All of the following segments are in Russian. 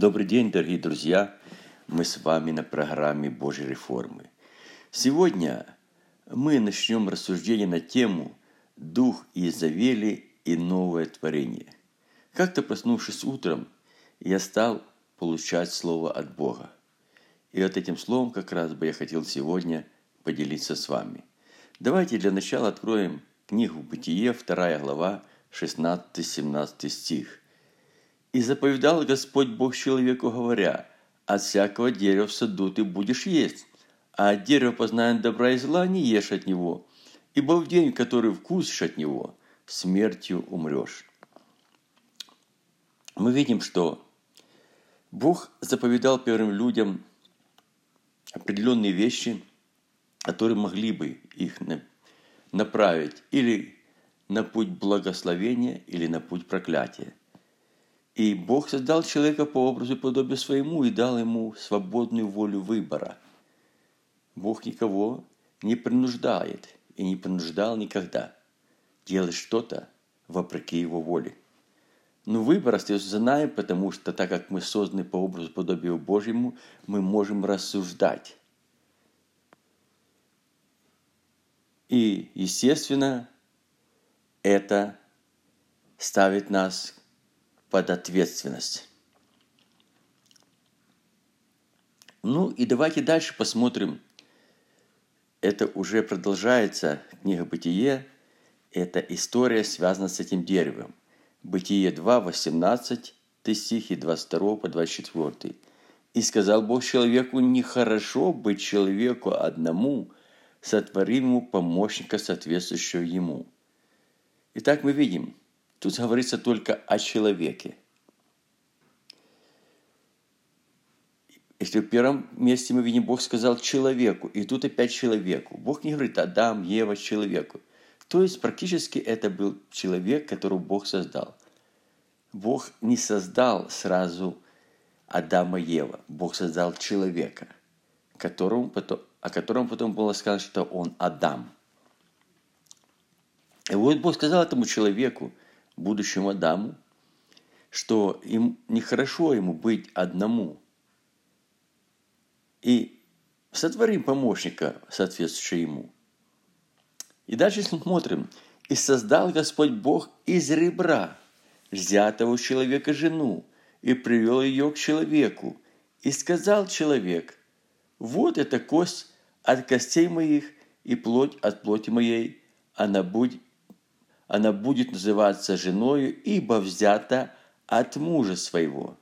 Добрый день, дорогие друзья! Мы с вами на программе Божьей реформы. Сегодня мы начнем рассуждение на тему «Дух Иезавели и новое творение». Как-то проснувшись утром, я стал получать слово от Бога. И вот этим словом как раз бы я хотел сегодня поделиться с вами. Давайте для начала откроем книгу «Бытие», 2 глава, 16-17 стих. И заповедал Господь Бог человеку, говоря, «От всякого дерева в саду ты будешь есть, а от дерева познания добра и зла не ешь от него, ибо в день, который вкусишь от него, смертью умрешь». Мы видим, что Бог заповедал первым людям определенные вещи, которые могли бы их направить или на путь благословения, или на путь проклятия. И Бог создал человека по образу и подобию своему и дал ему свободную волю выбора. Бог никого не принуждает и не принуждал никогда делать что-то вопреки его воле. Но выбор остается за нами, потому что так как мы созданы по образу и подобию Божьему, мы можем рассуждать. И, естественно, это ставит нас под ответственность. Ну и давайте дальше посмотрим. Это уже продолжается книга «Бытие». Это история связана с этим деревом. Бытие 2, 18 стихи 22 по 24. «И сказал Бог человеку, нехорошо быть человеку одному, сотворим ему помощника, соответствующего ему». Итак, мы видим – Тут говорится только о человеке. Если в первом месте мы видим, Бог сказал человеку, и тут опять человеку. Бог не говорит Адам, Ева, человеку. То есть практически это был человек, которого Бог создал. Бог не создал сразу Адама и Ева. Бог создал человека, которому потом, о котором потом было сказано, что он Адам. И вот Бог сказал этому человеку, будущему Адаму, что им нехорошо ему быть одному. И сотворим помощника, соответствующего ему. И дальше смотрим. «И создал Господь Бог из ребра, взятого у человека жену, и привел ее к человеку. И сказал человек, вот эта кость от костей моих и плоть от плоти моей, она будет она будет называться женою, ибо взята от мужа своего.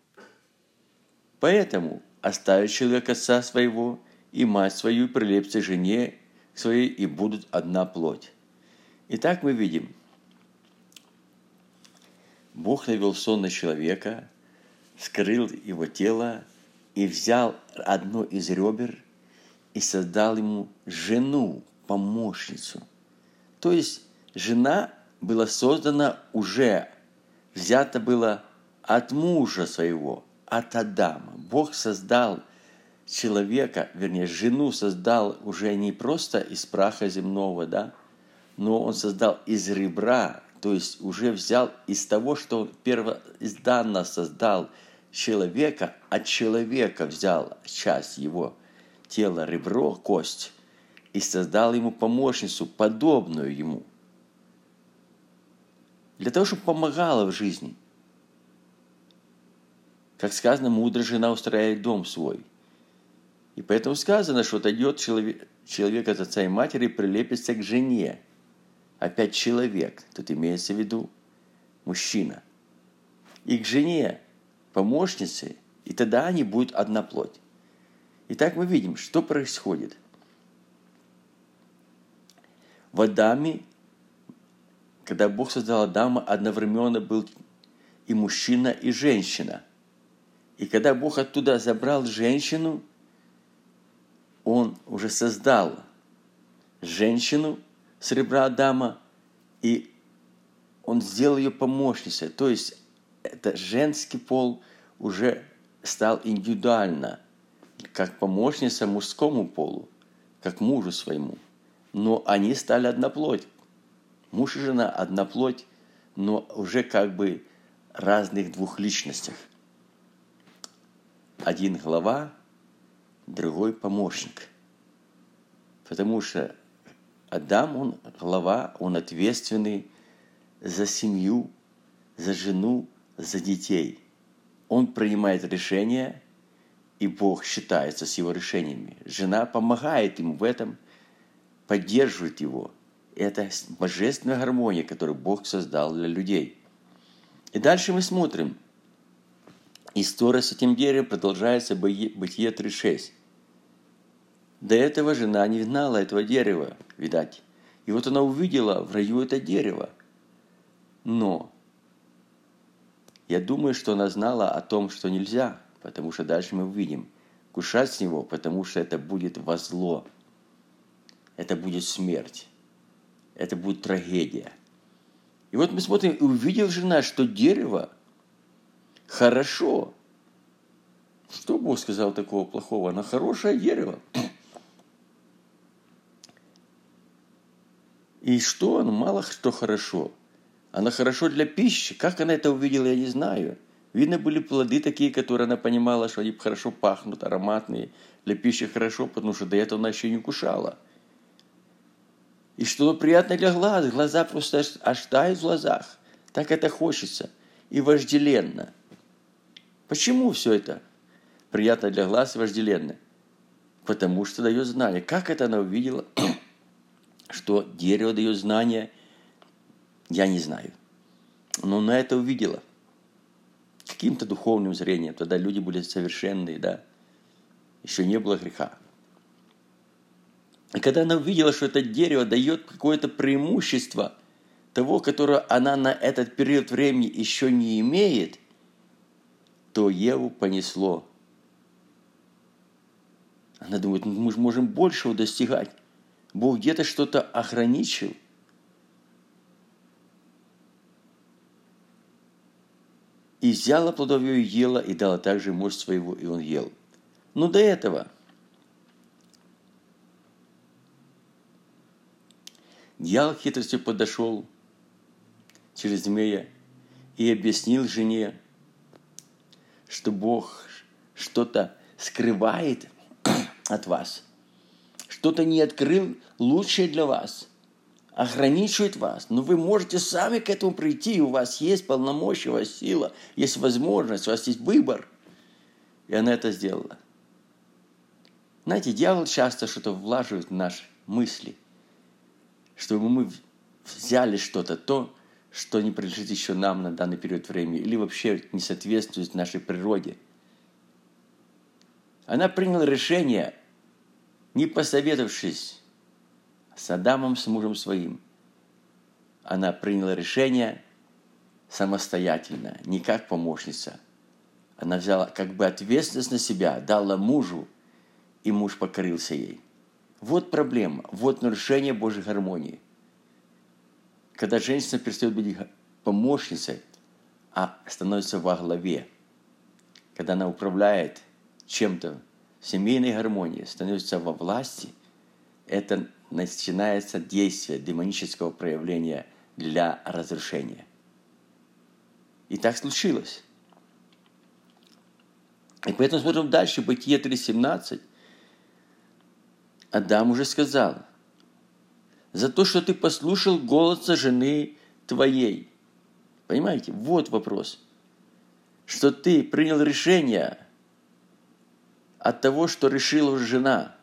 Поэтому оставит человек отца своего и мать свою, и прилепится жене своей, и будут одна плоть. Итак, мы видим, Бог навел сон на человека, скрыл его тело и взял одно из ребер и создал ему жену, помощницу. То есть жена было создано уже, взято было от мужа своего, от Адама. Бог создал человека, вернее, жену создал уже не просто из праха земного, да, но он создал из ребра, то есть уже взял из того, что он первоизданно создал человека, от человека взял часть его тела, ребро, кость, и создал ему помощницу, подобную ему – для того, чтобы помогала в жизни. Как сказано, мудрая жена устраивает дом свой. И поэтому сказано, что отойдет человек, человек от отца и матери и прилепится к жене. Опять человек, тут имеется в виду мужчина. И к жене, помощнице, и тогда они будут одна плоть. Итак, мы видим, что происходит. В Адаме когда Бог создал Адама, одновременно был и мужчина, и женщина. И когда Бог оттуда забрал женщину, Он уже создал женщину с ребра Адама, и Он сделал ее помощницей. То есть это женский пол уже стал индивидуально, как помощница мужскому полу, как мужу своему. Но они стали одноплоть. Муж и жена – одна плоть, но уже как бы разных двух личностях. один глава, другой помощник. Потому что Адам, он глава, он ответственный за семью, за жену, за детей. Он принимает решения, и Бог считается с его решениями. Жена помогает ему в этом, поддерживает его. Это божественная гармония, которую Бог создал для людей. И дальше мы смотрим. История с этим деревом продолжается Бытие 3.6. До этого жена не знала этого дерева, видать. И вот она увидела в раю это дерево. Но я думаю, что она знала о том, что нельзя, потому что дальше мы увидим. Кушать с него, потому что это будет во зло. Это будет смерть. Это будет трагедия. И вот мы смотрим, и увидел жена, что дерево хорошо. Что Бог сказал такого плохого? Оно хорошее дерево. И что оно? Мало что хорошо. Она хорошо для пищи. Как она это увидела, я не знаю. Видно, были плоды такие, которые она понимала, что они хорошо пахнут, ароматные. Для пищи хорошо, потому что до этого она еще не кушала. И что приятно для глаз. Глаза просто аж в глазах. Так это хочется. И вожделенно. Почему все это приятно для глаз и вожделенно? Потому что дает знание. Как это она увидела, что дерево дает знание – я не знаю. Но на это увидела. Каким-то духовным зрением. Тогда люди были совершенные, да. Еще не было греха. И когда она увидела, что это дерево дает какое-то преимущество того, которое она на этот период времени еще не имеет, то Еву понесло. Она думает, «Ну, мы же можем большего достигать. Бог где-то что-то ограничил – И взяла плодовье и ела, и дала также мощь своего, и он ел. Но до этого дьявол хитростью подошел через змея и объяснил жене, что Бог что-то скрывает от вас, что-то не открыл лучшее для вас – ограничивает вас. Но вы можете сами к этому прийти. У вас есть полномочия, у вас сила, есть возможность, у вас есть выбор. И она это сделала. Знаете, дьявол часто что-то влаживает в наши мысли, чтобы мы взяли что-то, то, что не принадлежит еще нам на данный период времени, или вообще не соответствует нашей природе. Она приняла решение, не посоветовавшись с Адамом, с мужем своим. Она приняла решение самостоятельно, не как помощница. Она взяла как бы ответственность на себя, дала мужу, и муж покорился ей. Вот проблема, вот нарушение Божьей гармонии. Когда женщина перестает быть помощницей, а становится во главе, когда она управляет чем-то, семейной гармонии, становится во власти, это начинается действие демонического проявления для разрушения. И так случилось. И поэтому смотрим дальше, Бытие 3.17. Адам уже сказал, за то, что ты послушал голоса жены твоей. Понимаете? Вот вопрос. Что ты принял решение от того, что решила жена –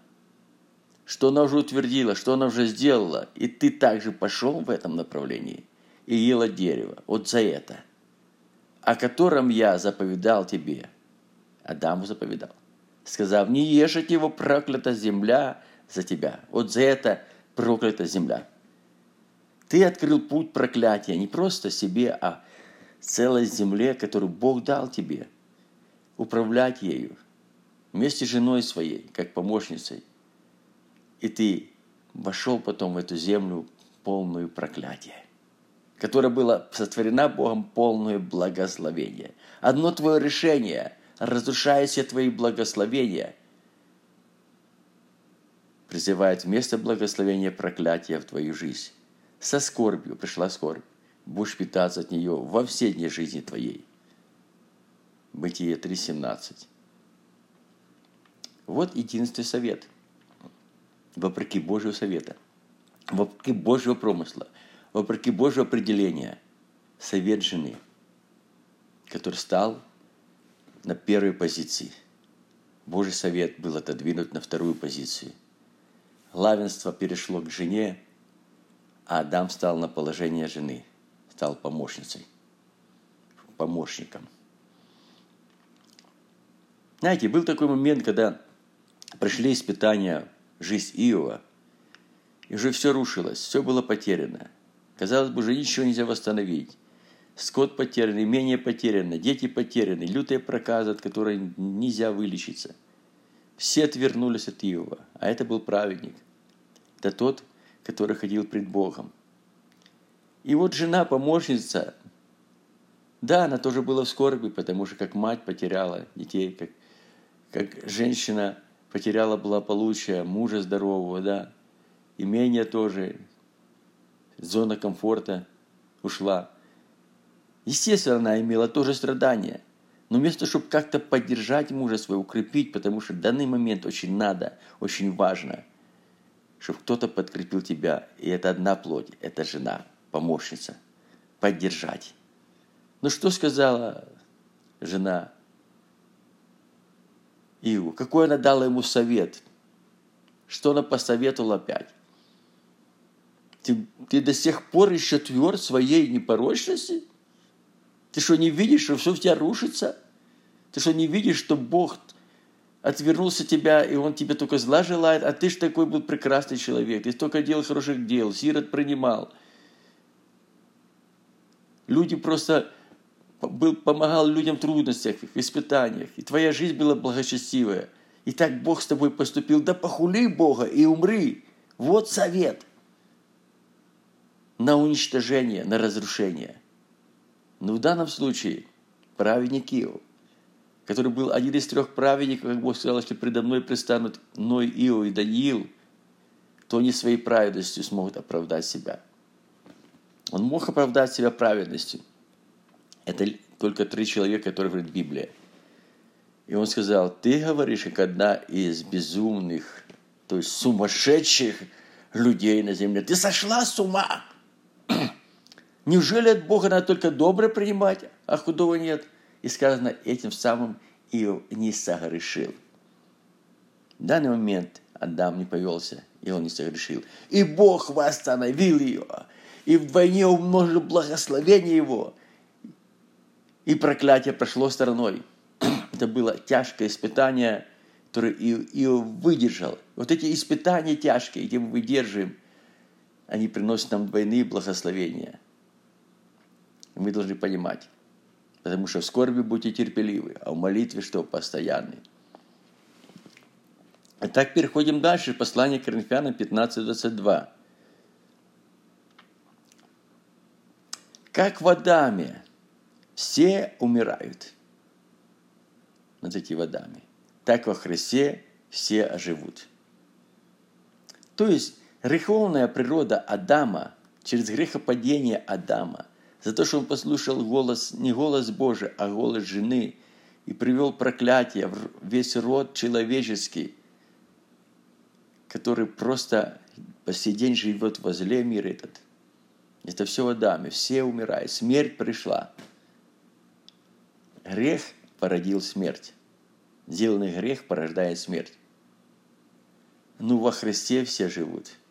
что она уже утвердила, что она уже сделала, и ты также пошел в этом направлении и ела дерево. Вот за это. О котором я заповедал тебе. Адаму заповедал. Сказав, не ешь от него проклята земля за тебя. Вот за это проклята земля. Ты открыл путь проклятия не просто себе, а целой земле, которую Бог дал тебе. Управлять ею вместе с женой своей, как помощницей – и ты вошел потом в эту землю полную проклятия, которая была сотворена Богом полное благословение. Одно твое решение, разрушая все твои благословения, призывает вместо благословения проклятия в твою жизнь. Со скорбью пришла скорбь. Будешь питаться от нее во все дни жизни твоей. Бытие 3.17. Вот единственный совет. Вопреки Божьего совета. Вопреки Божьего промысла. Вопреки Божьего определения. Совет жены, который стал на первой позиции. Божий совет был отодвинут на вторую позицию. Главенство перешло к жене, а Адам стал на положение жены, стал помощницей, помощником. Знаете, был такой момент, когда пришли испытания жизнь Иова, и уже все рушилось, все было потеряно. Казалось бы, уже ничего нельзя восстановить. Скот потерян, имение потеряно, дети потеряны, лютая проказа, от которой нельзя вылечиться. Все отвернулись от Иова, а это был праведник. Это тот, который ходил пред Богом. И вот жена, помощница, да, она тоже была в скорби, потому что как мать потеряла детей, как, как женщина потеряла благополучие, мужа здорового, да, имение тоже, зона комфорта ушла – Естественно, она имела тоже страдания. Но вместо, чтобы как-то поддержать мужа своего, укрепить, потому что в данный момент очень надо, очень важно, чтобы кто-то подкрепил тебя. И это одна плоть, это жена, помощница. Поддержать. Ну что сказала жена Иу? Какой она дала ему совет? Что она посоветовала опять? Ты, ты до сих пор еще тверд своей непорочности – ты что, не видишь, что все в тебя рушится? Ты что, не видишь, что Бог отвернулся от тебя, и Он тебе только зла желает, а ты же такой был прекрасный человек, ты столько делал хороших дел, сирот принимал. Люди просто был, помогал людям в трудностях, в испытаниях, и твоя жизнь была благочестивая. И так Бог с тобой поступил, да похули Бога и умри. Вот совет на уничтожение, на разрушение – но в данном случае праведник Иов, который был один из трех праведников, как Бог сказал, если предо мной пристанут Ной, Иов и Даниил, то они своей праведностью смогут оправдать себя. Он мог оправдать себя праведностью. Это только три человека, которые говорит Библия. И он сказал, ты говоришь, как одна из безумных, то есть сумасшедших людей на земле. Ты сошла с ума! Неужели от Бога надо только доброе принимать, а худого нет? И сказано, этим самым Иов не согрешил. В данный момент Адам не повелся, и он не согрешил. И Бог восстановил ее, и вдвойне умножил благословение его, и проклятие прошло стороной. Это было тяжкое испытание, которое Иов выдержал. Вот эти испытания тяжкие, эти мы выдерживаем, они приносят нам двойные благословения – мы должны понимать. Потому что в скорби будьте терпеливы, а в молитве что? Постоянный. Итак, переходим дальше. Послание к Коринфянам 15.22. Как в Адаме все умирают. Вот эти водами. Так во Христе все оживут. То есть греховная природа Адама через грехопадение Адама – за то, что он послушал голос, не голос Божий, а голос жены, и привел проклятие в весь род человеческий, который просто по сей день живет возле мира этот. Это все в Адаме, все умирают, смерть пришла. Грех породил смерть. Сделанный грех порождает смерть. Ну, во Христе все живут –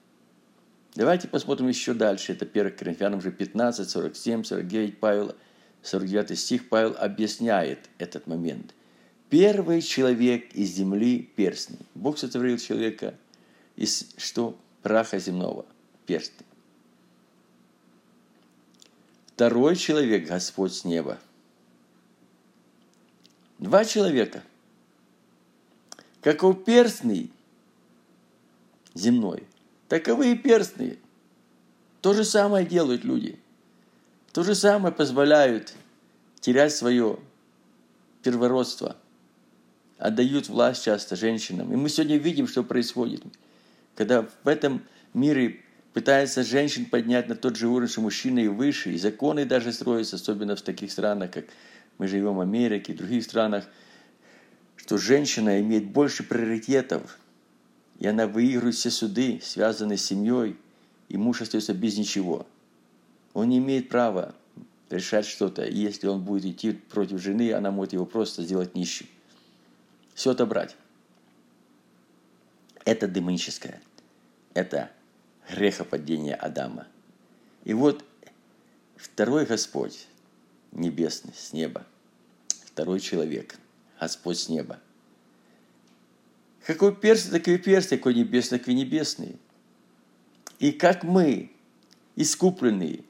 Давайте посмотрим еще дальше. Это 1 Коринфянам уже 15, 47, 49 Павел, 49 стих Павел объясняет этот момент. Первый человек из земли перстни. Бог сотворил человека из что? Праха земного. Перстни. Второй человек Господь с неба. Два человека. Каков перстный земной, Таковы и перстные. То же самое делают люди. То же самое позволяют терять свое первородство. Отдают власть часто женщинам. И мы сегодня видим, что происходит. Когда в этом мире пытается женщин поднять на тот же уровень, что мужчины и выше, и законы даже строятся, особенно в таких странах, как мы живем в Америке и других странах, что женщина имеет больше приоритетов, и она выигрывает все суды, связанные с семьей, и муж остается без ничего. Он не имеет права решать что-то. И если он будет идти против жены, она может его просто сделать нищим. Все отобрать. Это демоническое. Это грехопадение Адама. И вот второй Господь небесный, с неба. Второй человек, Господь с неба. Какой перст, такой перст, какой небесный, такой небесный. И как мы, искупленные,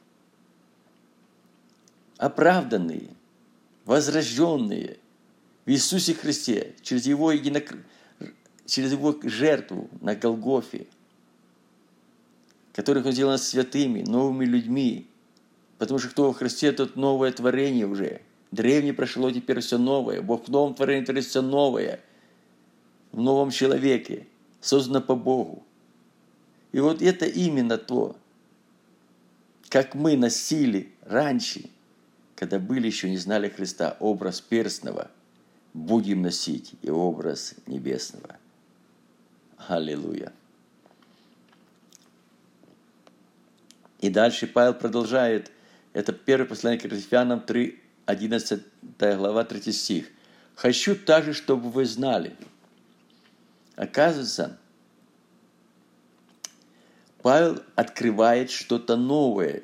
оправданные, возрожденные в Иисусе Христе через Его, единок... через Его жертву на Голгофе, которых Он сделал нас святыми, новыми людьми, потому что кто во Христе, тот новое творение уже. Древнее прошло, теперь все новое. Бог в новом творении творит все новое. В новом человеке, создано по Богу. И вот это именно то, как мы носили раньше, когда были еще не знали Христа, образ перстного, будем носить и образ небесного. Аллилуйя. И дальше Павел продолжает. Это первое послание к Коринфянам 3, 11 глава, 3 стих. «Хочу также, чтобы вы знали». Оказывается, Павел открывает что-то новое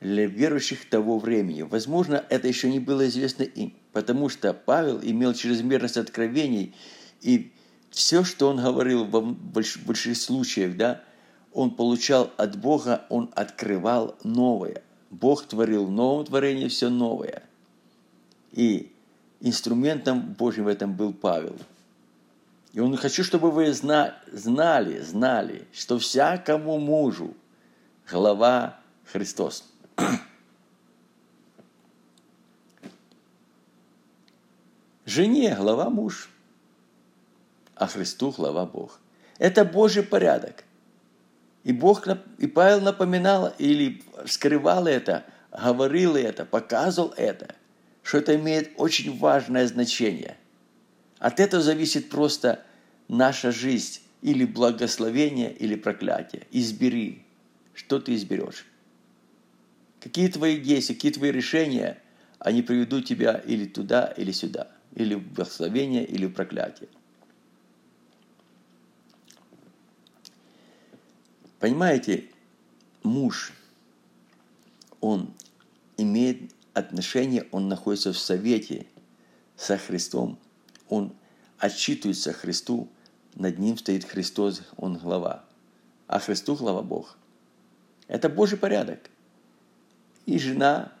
для верующих того времени. Возможно, это еще не было известно им, потому что Павел имел чрезмерность откровений, и все, что он говорил в больших случаях, да, он получал от Бога, он открывал новое. Бог творил в новом творении все новое. И инструментом Божьим в этом был Павел – и он хочу, чтобы вы знали, знали, что всякому мужу глава Христос. Жене глава муж, а Христу глава Бог. Это Божий порядок. И Бог, и Павел напоминал или скрывал это, говорил это, показывал это, что это имеет очень важное значение. От этого зависит просто наша жизнь или благословение, или проклятие. Избери, что ты изберешь. Какие твои действия, какие твои решения, они приведут тебя или туда, или сюда, или в благословение, или в проклятие. Понимаете, муж, он имеет отношение, он находится в совете со Христом – он отчитывается Христу, над ним стоит Христос, он глава. А Христу глава Бог. Это Божий порядок. И жена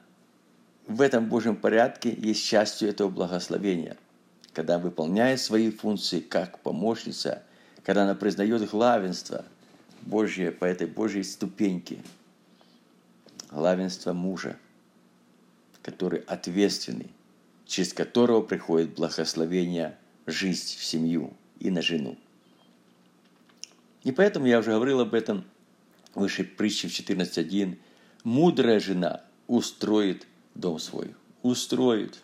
в этом Божьем порядке есть частью этого благословения, когда выполняет свои функции как помощница, когда она признает главенство Божье по этой Божьей ступеньке, главенство мужа, который ответственный через которого приходит благословение жизнь в семью и на жену. И поэтому я уже говорил об этом выше притчи в 14.1. Мудрая жена устроит дом свой. Устроит.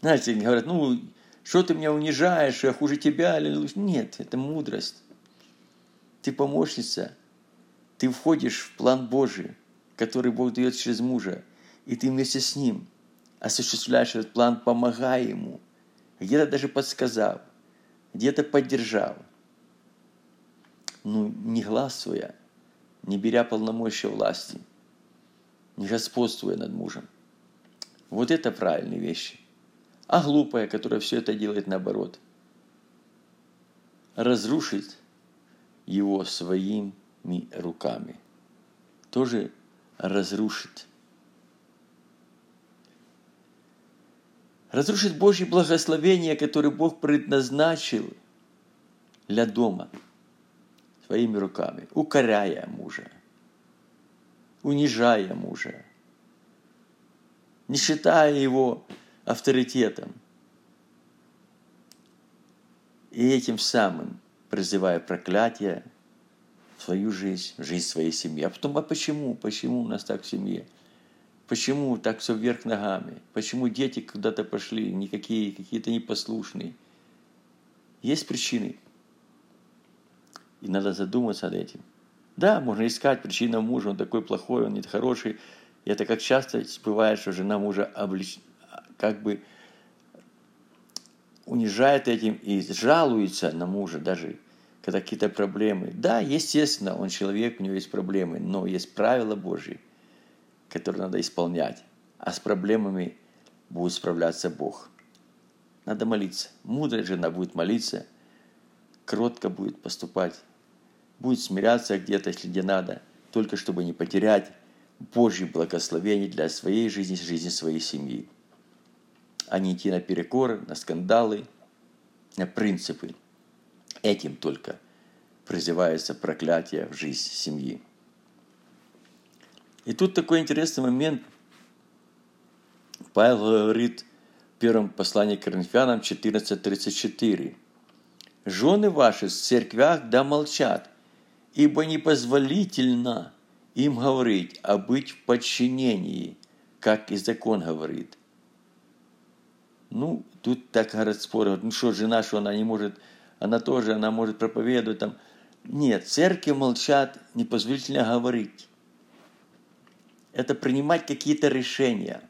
Знаете, говорят, ну, что ты меня унижаешь, я хуже тебя. Нет, это мудрость. Ты помощница. Ты входишь в план Божий, который Бог дает через мужа и ты вместе с ним осуществляешь этот план, помогая ему, где-то даже подсказав, где-то поддержав, ну, не гласуя, не беря полномочия власти, не господствуя над мужем. Вот это правильные вещи. А глупая, которая все это делает наоборот, разрушит его своими руками. Тоже разрушит разрушить Божье благословение, которое Бог предназначил для дома своими руками, укоряя мужа, унижая мужа, не считая его авторитетом. И этим самым призывая проклятие в свою жизнь, в жизнь своей семьи. А потом, а почему? Почему у нас так в семье? Почему так все вверх ногами? Почему дети куда-то пошли, никакие, какие-то непослушные? Есть причины. И надо задуматься над этим. Да, можно искать причину мужа, он такой плохой, он не хороший. И это как часто бывает, что жена мужа облич... как бы унижает этим и жалуется на мужа даже, когда какие-то проблемы. Да, естественно, он человек, у него есть проблемы, но есть правила Божьи – которые надо исполнять, а с проблемами будет справляться Бог. Надо молиться. Мудрая жена будет молиться, кротко будет поступать, будет смиряться где-то, если где надо, только чтобы не потерять Божье благословение для своей жизни, жизни своей семьи. А не идти на перекоры, на скандалы, на принципы. Этим только призывается проклятие в жизнь семьи. И тут такой интересный момент. Павел говорит в первом послании к Коринфянам 14.34. «Жены ваши в церквях да молчат, ибо непозволительно им говорить, а быть в подчинении, как и закон говорит». Ну, тут так говорят споры. Ну что, жена, что она не может, она тоже, она может проповедовать там. Нет, церкви молчат, непозволительно говорить это принимать какие-то решения.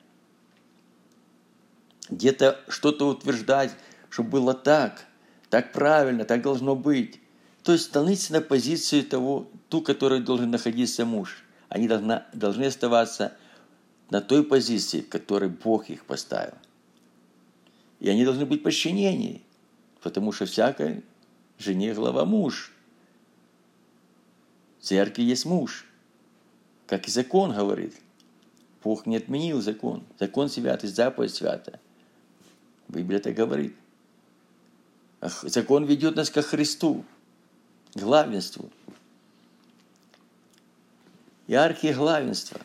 Где-то что-то утверждать, чтобы было так, так правильно, так должно быть. То есть становиться на позицию того, ту, которой должен находиться муж. Они должны, должны оставаться на той позиции, в которой Бог их поставил. И они должны быть подчинены, потому что всякой жене глава муж. В церкви есть муж – как и закон говорит. Бог не отменил закон. Закон святый, заповедь святая. Библия так говорит. Закон ведет нас ко Христу, главенству. Иерархия главенства.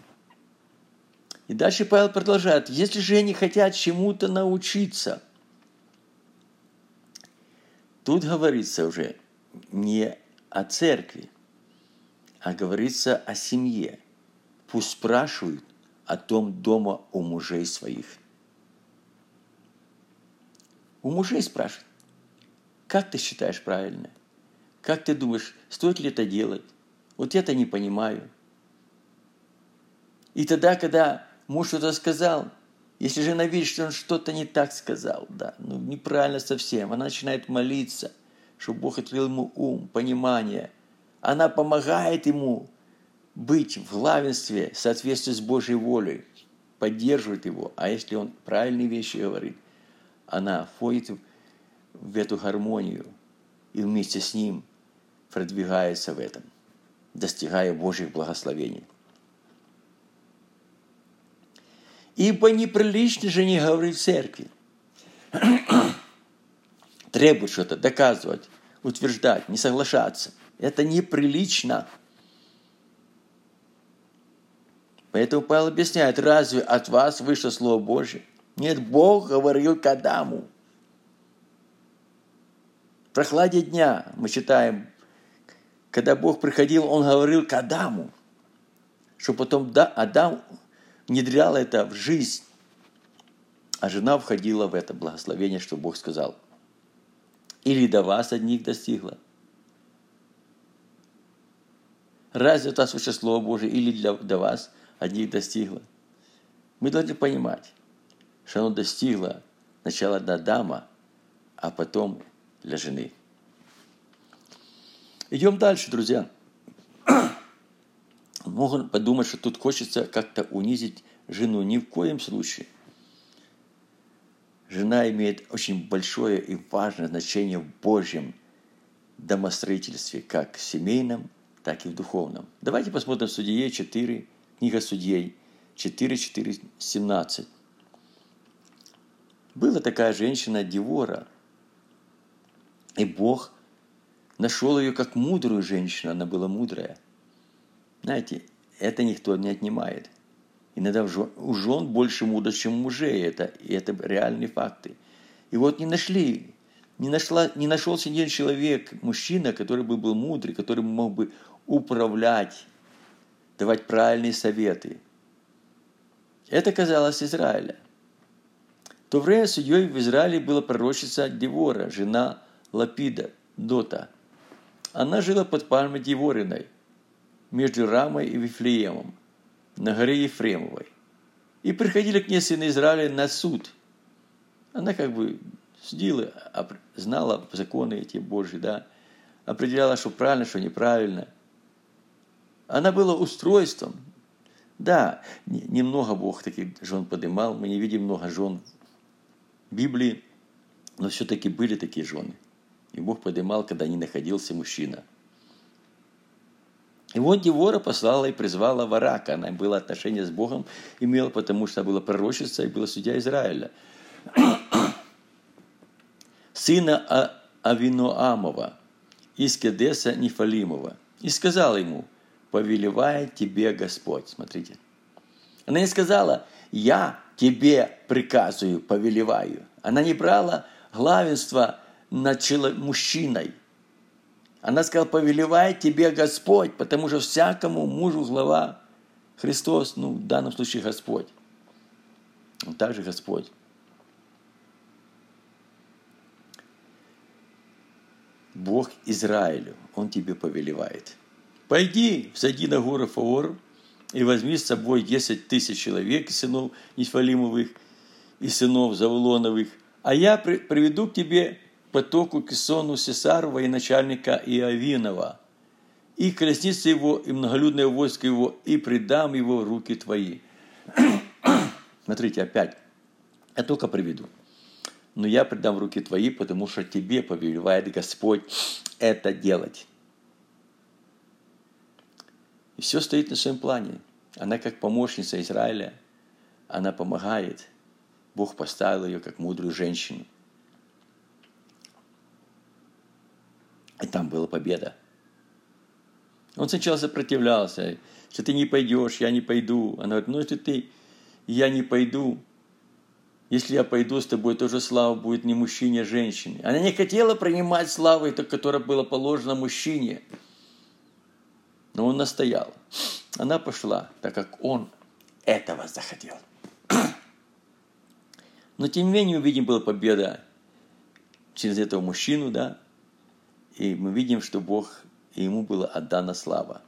И дальше Павел продолжает. Если же они хотят чему-то научиться, тут говорится уже не о церкви, а говорится о семье – Пусть спрашивают о том дома у мужей своих. У мужей спрашивают, как ты считаешь правильно? Как ты думаешь, стоит ли это делать? Вот я это не понимаю. И тогда, когда муж что-то сказал, если жена видит, что он что-то не так сказал, да, ну неправильно совсем, она начинает молиться, чтобы Бог открыл ему ум, понимание. Она помогает ему быть в главенстве в соответствии с Божьей волей, поддерживает его. А если он правильные вещи говорит, она входит в эту гармонию и вместе с ним продвигается в этом, достигая Божьих благословений. Ибо неприлично же не говорить в церкви. Требует что-то доказывать, утверждать, не соглашаться. Это неприлично. Поэтому Павел объясняет, разве от вас вышло Слово Божье? Нет, Бог говорил к Адаму. В прохладе дня мы читаем, когда Бог приходил, Он говорил к Адаму, что потом да, Адам внедрял это в жизнь, а жена входила в это благословение, что Бог сказал. Или до вас одних достигло. Разве вышло Слово Божие или для, до вас – одних достигло. Мы должны понимать, что оно достигло сначала для Адама, а потом для жены. Идем дальше, друзья. Могут подумать, что тут хочется как-то унизить жену. Ни в коем случае. Жена имеет очень большое и важное значение в Божьем домостроительстве, как в семейном, так и в духовном. Давайте посмотрим Судье 4, Книга Судей 4.4.17. Была такая женщина Девора, и Бог нашел ее как мудрую женщину, она была мудрая. Знаете, это никто не отнимает. Иногда у жен больше мудро, чем у мужей, это, и это реальные факты. И вот не нашли, не, нашла, не нашелся ни один человек, мужчина, который бы был мудрый, который мог бы управлять давать правильные советы. Это казалось Израиля. В то время судьей в Израиле была пророчица Девора, жена Лапида, Дота. Она жила под пальмой Девориной, между Рамой и Вифлеемом, на горе Ефремовой. И приходили к ней сыны Израиля на суд. Она как бы судила, знала законы эти Божьи, да, определяла, что правильно, что неправильно. Она была устройством. Да, немного Бог таких жен поднимал, мы не видим много жен в Библии, но все-таки были такие жены. И Бог поднимал, когда не находился мужчина. И вот Девора послала и призвала Варака. Она было отношение с Богом имела, потому что была пророчица и была судья Израиля. Сына а-, Авиноамова из Кедеса Нефалимова. И сказала ему, повелевает тебе Господь. Смотрите. Она не сказала, я тебе приказываю, повелеваю. Она не брала главенство над мужчиной. Она сказала, повелевает тебе Господь, потому что всякому мужу глава Христос, ну, в данном случае Господь. Он также Господь. Бог Израилю, Он тебе повелевает. Пойди, сойди на гору Фаор и возьми с собой 10 тысяч человек, сынов Нефалимовых и сынов Завулоновых, а я приведу к тебе потоку Кисону Сесарова и начальника Иовинова, и колесница его, и многолюдное войско его, и предам его в руки твои. Смотрите, опять, я только приведу. Но я предам в руки твои, потому что тебе повелевает Господь это делать. И все стоит на своем плане. Она как помощница Израиля, она помогает. Бог поставил ее как мудрую женщину. И там была победа. Он сначала сопротивлялся, что ты не пойдешь, я не пойду. Она говорит, ну если ты, я не пойду, если я пойду с тобой, тоже слава будет не мужчине, а женщине. Она не хотела принимать славу, которая была положена мужчине. Но он настоял. Она пошла, так как он этого захотел. Но тем не менее, увидим, была победа через этого мужчину, да, и мы видим, что Бог, и ему была отдана слава.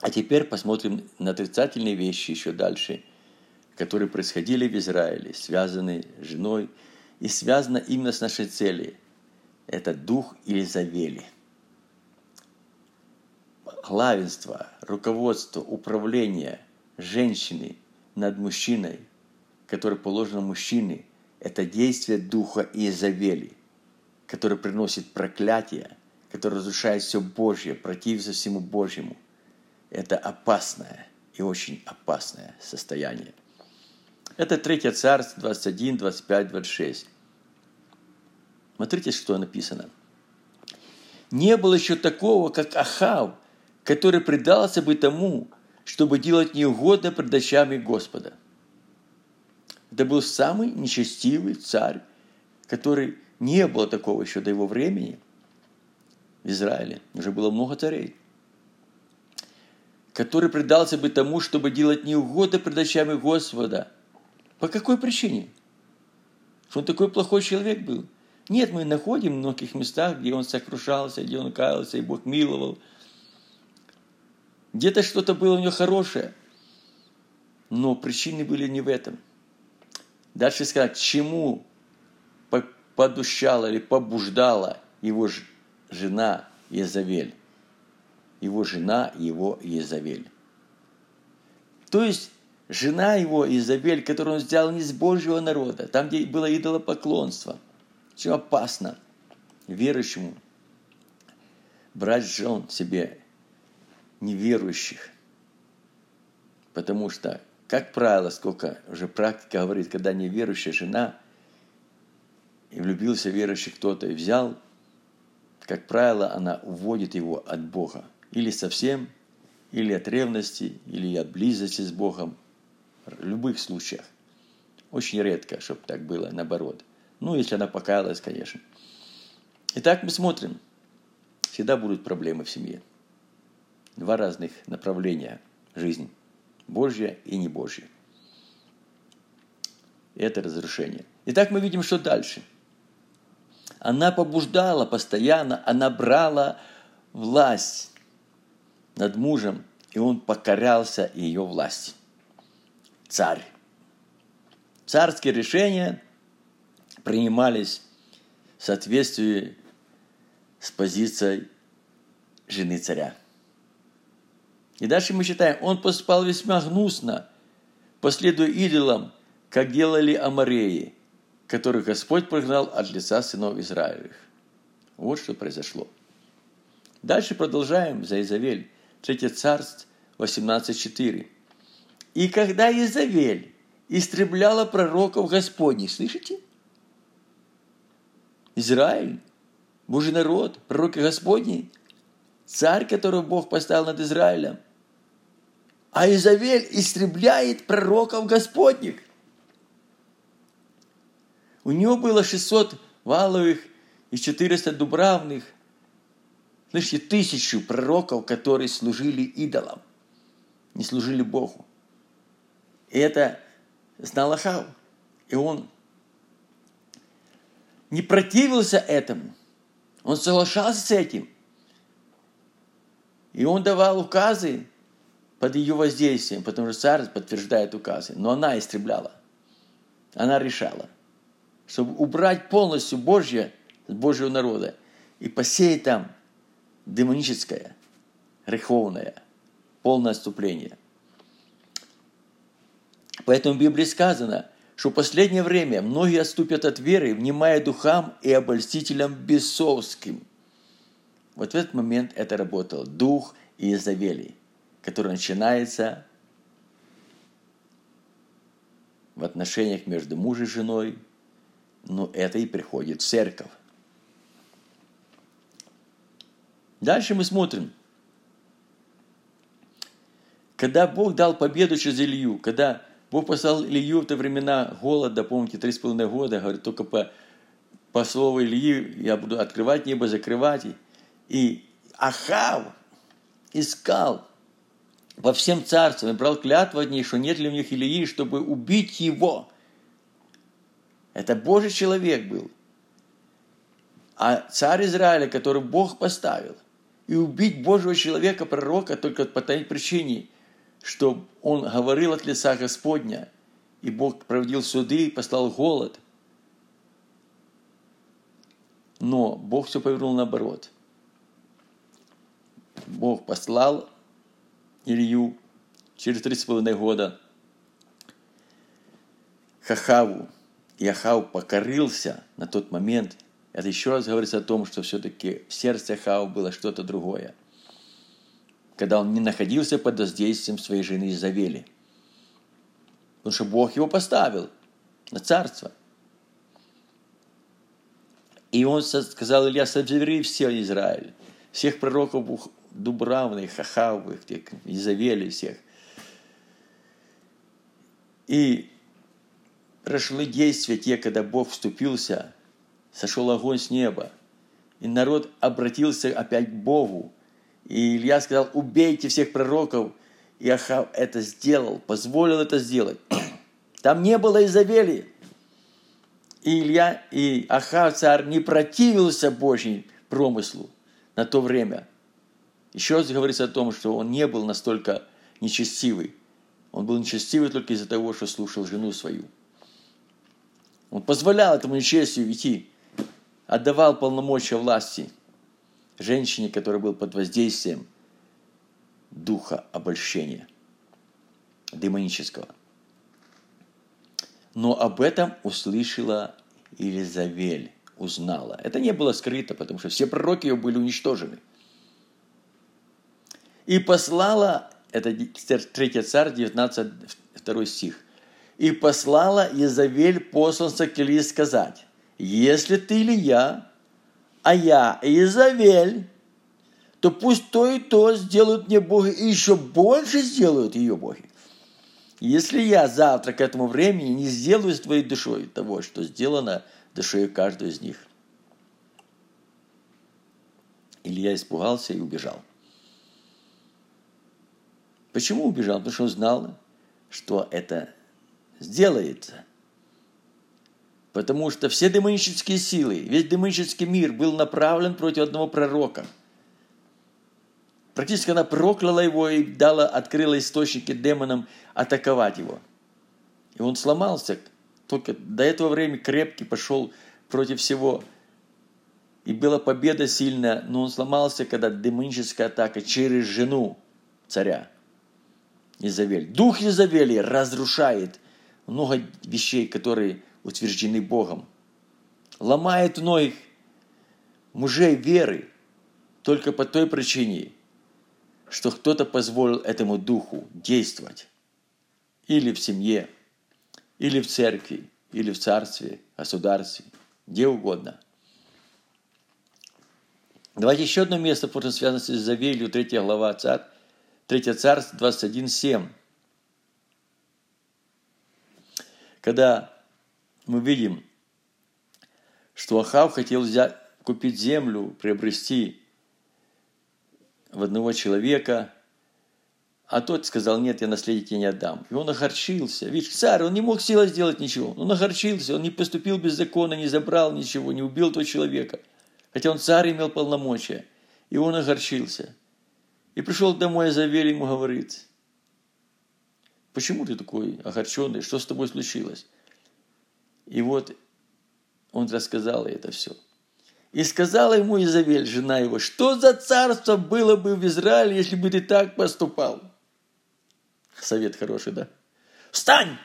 А теперь посмотрим на отрицательные вещи еще дальше, которые происходили в Израиле, связанные с женой, и связано именно с нашей целью. Это дух Илизавели. Главенство, руководство, управление женщины над мужчиной, которое положено мужчине, это действие духа Иезавели который приносит проклятие, который разрушает все Божье, противится всему Божьему. Это опасное и очень опасное состояние. Это 3 Царство 21, 25, 26. Смотрите, что написано. Не было еще такого, как Ахав, который предался бы тому, чтобы делать неугодно пред очами Господа. Это был самый нечестивый царь, который не было такого еще до его времени в Израиле. Уже было много царей который предался бы тому, чтобы делать неугодно пред очами Господа. По какой причине? Что он такой плохой человек был? Нет, мы находим в многих местах, где он сокрушался, где он каялся, и Бог миловал. Где-то что-то было у него хорошее. Но причины были не в этом. Дальше сказать, чему подущала или побуждала его жена Езавель. Его жена его Езавель. То есть жена его Изабель, которую он взял не с Божьего народа, там, где было идолопоклонство. Все опасно верующему брать жен себе неверующих. Потому что, как правило, сколько уже практика говорит, когда неверующая жена – и влюбился верующий кто-то и взял, как правило, она уводит его от Бога. Или совсем, или от ревности, или от близости с Богом. В любых случаях. Очень редко, чтобы так было, наоборот. Ну, если она покаялась, конечно. Итак, мы смотрим. Всегда будут проблемы в семье. Два разных направления жизни. Божье и не Божье. Это разрушение. Итак, мы видим, что дальше. Она побуждала постоянно, она брала власть над мужем, и он покорялся ее власти. Царь. Царские решения принимались в соответствии с позицией жены царя. И дальше мы читаем, он поступал весьма гнусно, последуя идолам, как делали амореи, которых Господь прогнал от лица сынов Израилевых. Вот что произошло. Дальше продолжаем за Изавель. Третье царство 18.4. И когда Изавель истребляла пророков Господних, слышите? Израиль, Божий народ, пророки Господни, царь, которого Бог поставил над Израилем. А Изавель истребляет пророков Господних. У него было 600 валовых и 400 дубравных. Слышите, тысячу пророков, которые служили идолам, не служили Богу. И это знал Ахав. И он не противился этому. Он соглашался с этим. И он давал указы под ее воздействием, потому что царь подтверждает указы. Но она истребляла. Она решала, чтобы убрать полностью Божье Божьего народа и посеять там демоническое, греховное, полное отступление. Поэтому в Библии сказано – что в последнее время многие отступят от веры, внимая духам и обольстителям бесовским. Вот в этот момент это работал дух Иезавели, который начинается в отношениях между мужем и женой, но это и приходит в церковь. Дальше мы смотрим. Когда Бог дал победу через Илью, когда Бог послал Илью в те времена голода, помните, три с половиной года, говорит, только по, по слову Ильи я буду открывать небо, закрывать. И Ахав искал во всем царстве, брал клятву от них, что нет ли у них Ильи, чтобы убить его. Это Божий человек был. А царь Израиля, который Бог поставил, и убить Божьего человека, пророка, только по той причине – что он говорил от лица Господня, и Бог проводил суды и послал голод. Но Бог все повернул наоборот. Бог послал Илью через три с половиной года Хахаву. И Ахав покорился на тот момент. Это еще раз говорится о том, что все-таки в сердце Ахава было что-то другое когда он не находился под воздействием своей жены Изавели. Потому что Бог его поставил на царство. И он сказал, Илья, собери все Израиль, всех пророков Дубравных, Хахавых, Изавели всех. И прошли действия те, когда Бог вступился, сошел огонь с неба, и народ обратился опять к Богу, и Илья сказал, убейте всех пророков. И Ахав это сделал, позволил это сделать. Там не было Изавели. И Илья, и Ахав царь не противился Божьему промыслу на то время. Еще раз говорится о том, что он не был настолько нечестивый. Он был нечестивый только из-за того, что слушал жену свою. Он позволял этому нечестию идти, отдавал полномочия власти – женщине, которая был под воздействием духа обольщения, демонического. Но об этом услышала Елизавель, узнала. Это не было скрыто, потому что все пророки ее были уничтожены. И послала, это 3 царь, 19, 2 стих, и послала Езавель посланца к Илии сказать, если ты или я, а я Изавель, то пусть то и то сделают мне боги, и еще больше сделают ее боги. Если я завтра к этому времени не сделаю с твоей душой того, что сделано душой каждого из них. Илья испугался и убежал. Почему убежал? Потому что знал, что это сделается. Потому что все демонические силы, весь демонический мир был направлен против одного пророка. Практически она прокляла его и дала, открыла источники демонам атаковать его. И он сломался. Только до этого времени крепкий пошел против всего. И была победа сильная, но он сломался, когда демоническая атака через жену царя. Изавель. Дух Изавели разрушает много вещей, которые утверждены Богом. Ломает многих мужей веры только по той причине, что кто-то позволил этому духу действовать. Или в семье, или в церкви, или в царстве, государстве, где угодно. Давайте еще одно место, просто связано с Изавелью, 3 глава, царь, 3 царство 21.7. Когда мы видим, что Ахав хотел взять, купить землю, приобрести в одного человека, а тот сказал, нет, я наследие тебе не отдам. И он огорчился. Видишь, царь, он не мог силой сделать ничего. Он огорчился, он не поступил без закона, не забрал ничего, не убил того человека. Хотя он царь имел полномочия. И он огорчился. И пришел домой Изавель ему говорит, почему ты такой огорченный, что с тобой случилось? И вот он рассказал это все. И сказала ему Изавель, жена его, что за царство было бы в Израиле, если бы ты так поступал? Совет хороший, да? Встань!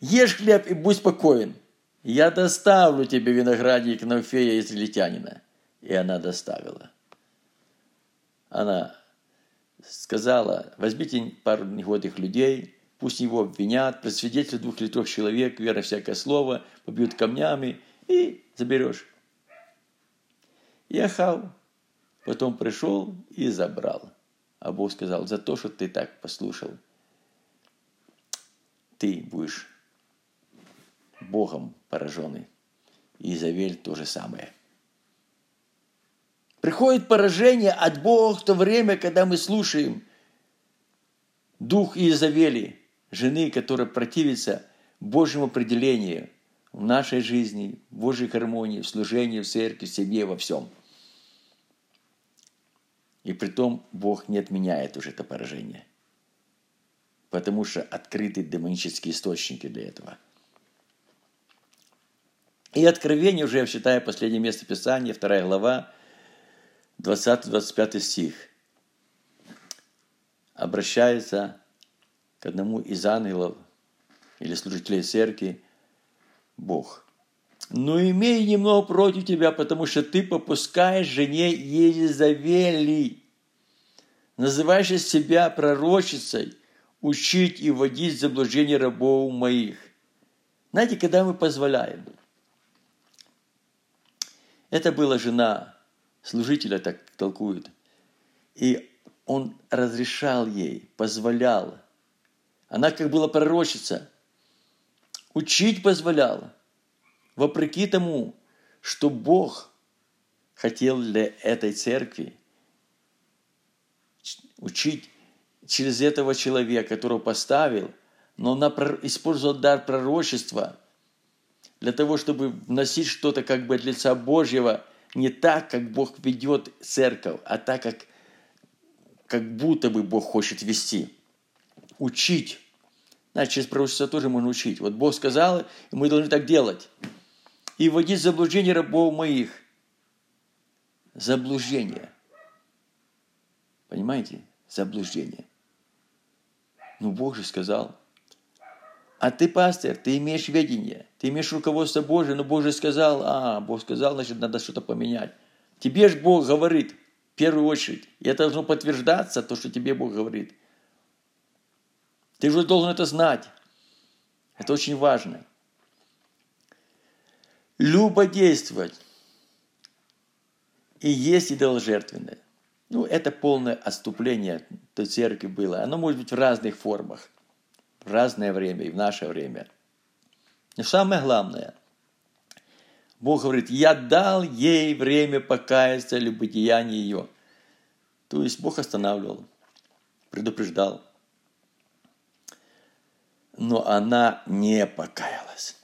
Ешь хлеб и будь спокоен. Я доставлю тебе виноградник Навфея израильтянина. И она доставила. Она сказала, возьмите пару негодных людей, пусть его обвинят, при свидетеле двух или трех человек, вера всякое слово, побьют камнями, и заберешь. И Ахав потом пришел и забрал. А Бог сказал, за то, что ты так послушал, ты будешь Богом пораженный. И Изавель то же самое – Приходит поражение от Бога в то время, когда мы слушаем дух Иезавели, жены, которая противится Божьему определению в нашей жизни, в Божьей гармонии, в служении, в церкви, в семье, во всем. И при том Бог не отменяет уже это поражение. Потому что открыты демонические источники для этого. И Откровение уже, я считаю, последнее место Писания, вторая глава, 20-25 стих обращается к одному из ангелов или служителей церкви Бог. Но имей немного против тебя, потому что ты попускаешь жене Елизавели, называешь себя пророчицей, учить и вводить в заблуждение рабов моих. Знаете, когда мы позволяем, это была жена служителя так толкует. И он разрешал ей, позволял. Она как была пророчица. Учить позволяла. Вопреки тому, что Бог хотел для этой церкви учить через этого человека, которого поставил, но она использовала дар пророчества для того, чтобы вносить что-то как бы от лица Божьего не так, как Бог ведет церковь, а так, как, как будто бы Бог хочет вести. Учить. Значит, через пророчество тоже можно учить. Вот Бог сказал, и мы должны так делать. И вводить заблуждение рабов моих. Заблуждение. Понимаете? Заблуждение. Ну, Бог же сказал, а ты пастор, ты имеешь ведение, ты имеешь руководство Божие, но же сказал, а, Бог сказал, значит, надо что-то поменять. Тебе же Бог говорит, в первую очередь, и это должно подтверждаться, то, что тебе Бог говорит. Ты же должен это знать. Это очень важно. Любо действовать. И есть идоложертвенное. Ну, это полное отступление той церкви было. Оно может быть в разных формах в разное время и в наше время. Но самое главное, Бог говорит, я дал ей время покаяться любодеяние ее. То есть Бог останавливал, предупреждал. но она не покаялась.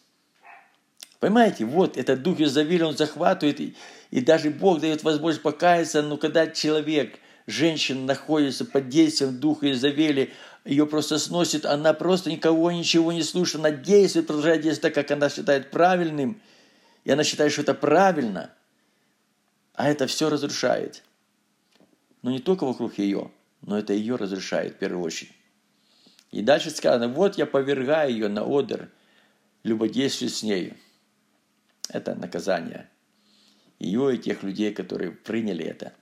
Понимаете, вот этот дух Изавели, он захватывает, и, и даже Бог дает возможность покаяться, но когда человек, женщина находится под действием духа Изавели, ее просто сносит, она просто никого ничего не слушает, она действует, продолжает действовать так, как она считает правильным, и она считает, что это правильно, а это все разрушает. Но не только вокруг ее, но это ее разрушает в первую очередь. И дальше сказано, вот я повергаю ее на одер, любодействие с нею. Это наказание. Ее и тех людей, которые приняли это.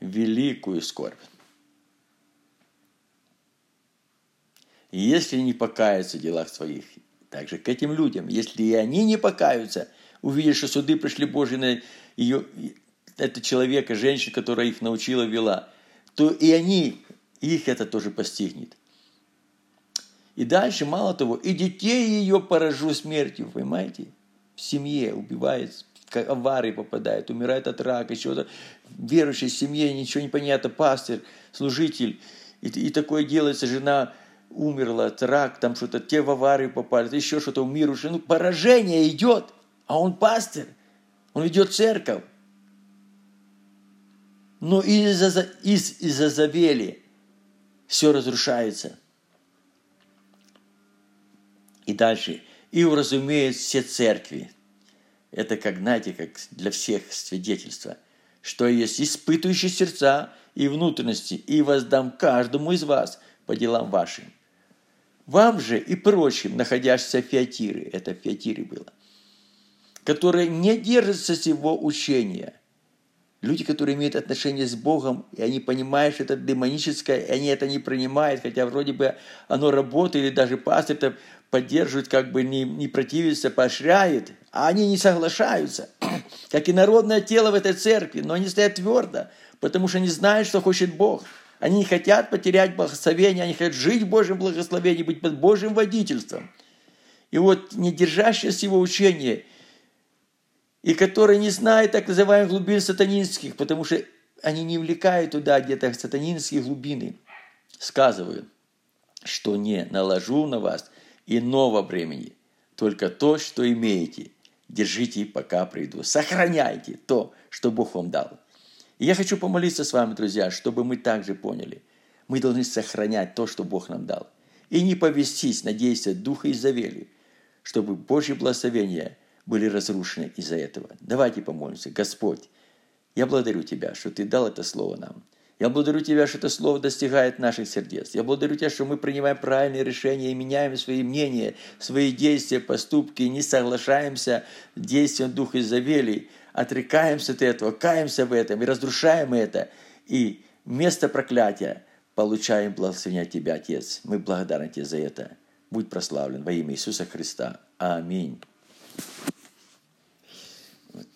Великую скорбь. Если не покаются в делах своих, также к этим людям, если и они не покаются, увидят, что суды пришли Божьи на ее, это человека, женщина, которая их научила, вела, то и они, их это тоже постигнет. И дальше, мало того, и детей ее поражу смертью, понимаете? В семье убивает, как аварии попадает, умирает от рака, в верующей семье, ничего не понятно, пастырь, служитель. И, и такое делается, жена умерла от рака, там что-то, те в аварию попали, еще что-то, мир уже, ну, поражение идет, а он пастырь, он ведет церковь. Но из-за из, из Завели все разрушается. И дальше. И уразумеют все церкви. Это как, знаете, как для всех свидетельство, что есть испытывающие сердца и внутренности, и воздам каждому из вас по делам вашим. Вам же и прочим, находящимся в Фиатире, это в Фиатире было, которые не держатся сего учения. Люди, которые имеют отношение с Богом, и они понимают, что это демоническое, и они это не принимают, хотя вроде бы оно работает, или даже пастор это поддерживает, как бы не, не противится, поощряет, а они не соглашаются, как и народное тело в этой церкви, но они стоят твердо, потому что они знают, что хочет Бог – они не хотят потерять благословение, они хотят жить в Божьем благословении, быть под Божьим водительством. И вот не держащиеся его учения, и которые не знают так называемых глубин сатанинских, потому что они не влекают туда где-то сатанинские глубины, сказывают, что не наложу на вас иного времени, только то, что имеете. Держите, пока приду. Сохраняйте то, что Бог вам дал. И я хочу помолиться с вами, друзья, чтобы мы также поняли. Мы должны сохранять то, что Бог нам дал. И не повестись на действия Духа Изавели, чтобы Божьи благословения были разрушены из-за этого. Давайте помолимся. Господь, я благодарю Тебя, что Ты дал это слово нам. Я благодарю Тебя, что это слово достигает наших сердец. Я благодарю Тебя, что мы принимаем правильные решения и меняем свои мнения, свои действия, поступки, не соглашаемся с действием Духа Изавели, отрекаемся от этого, каемся в этом и разрушаем это. И вместо проклятия получаем благословение от Тебя, Отец. Мы благодарны Тебе за это. Будь прославлен во имя Иисуса Христа. Аминь. Вот.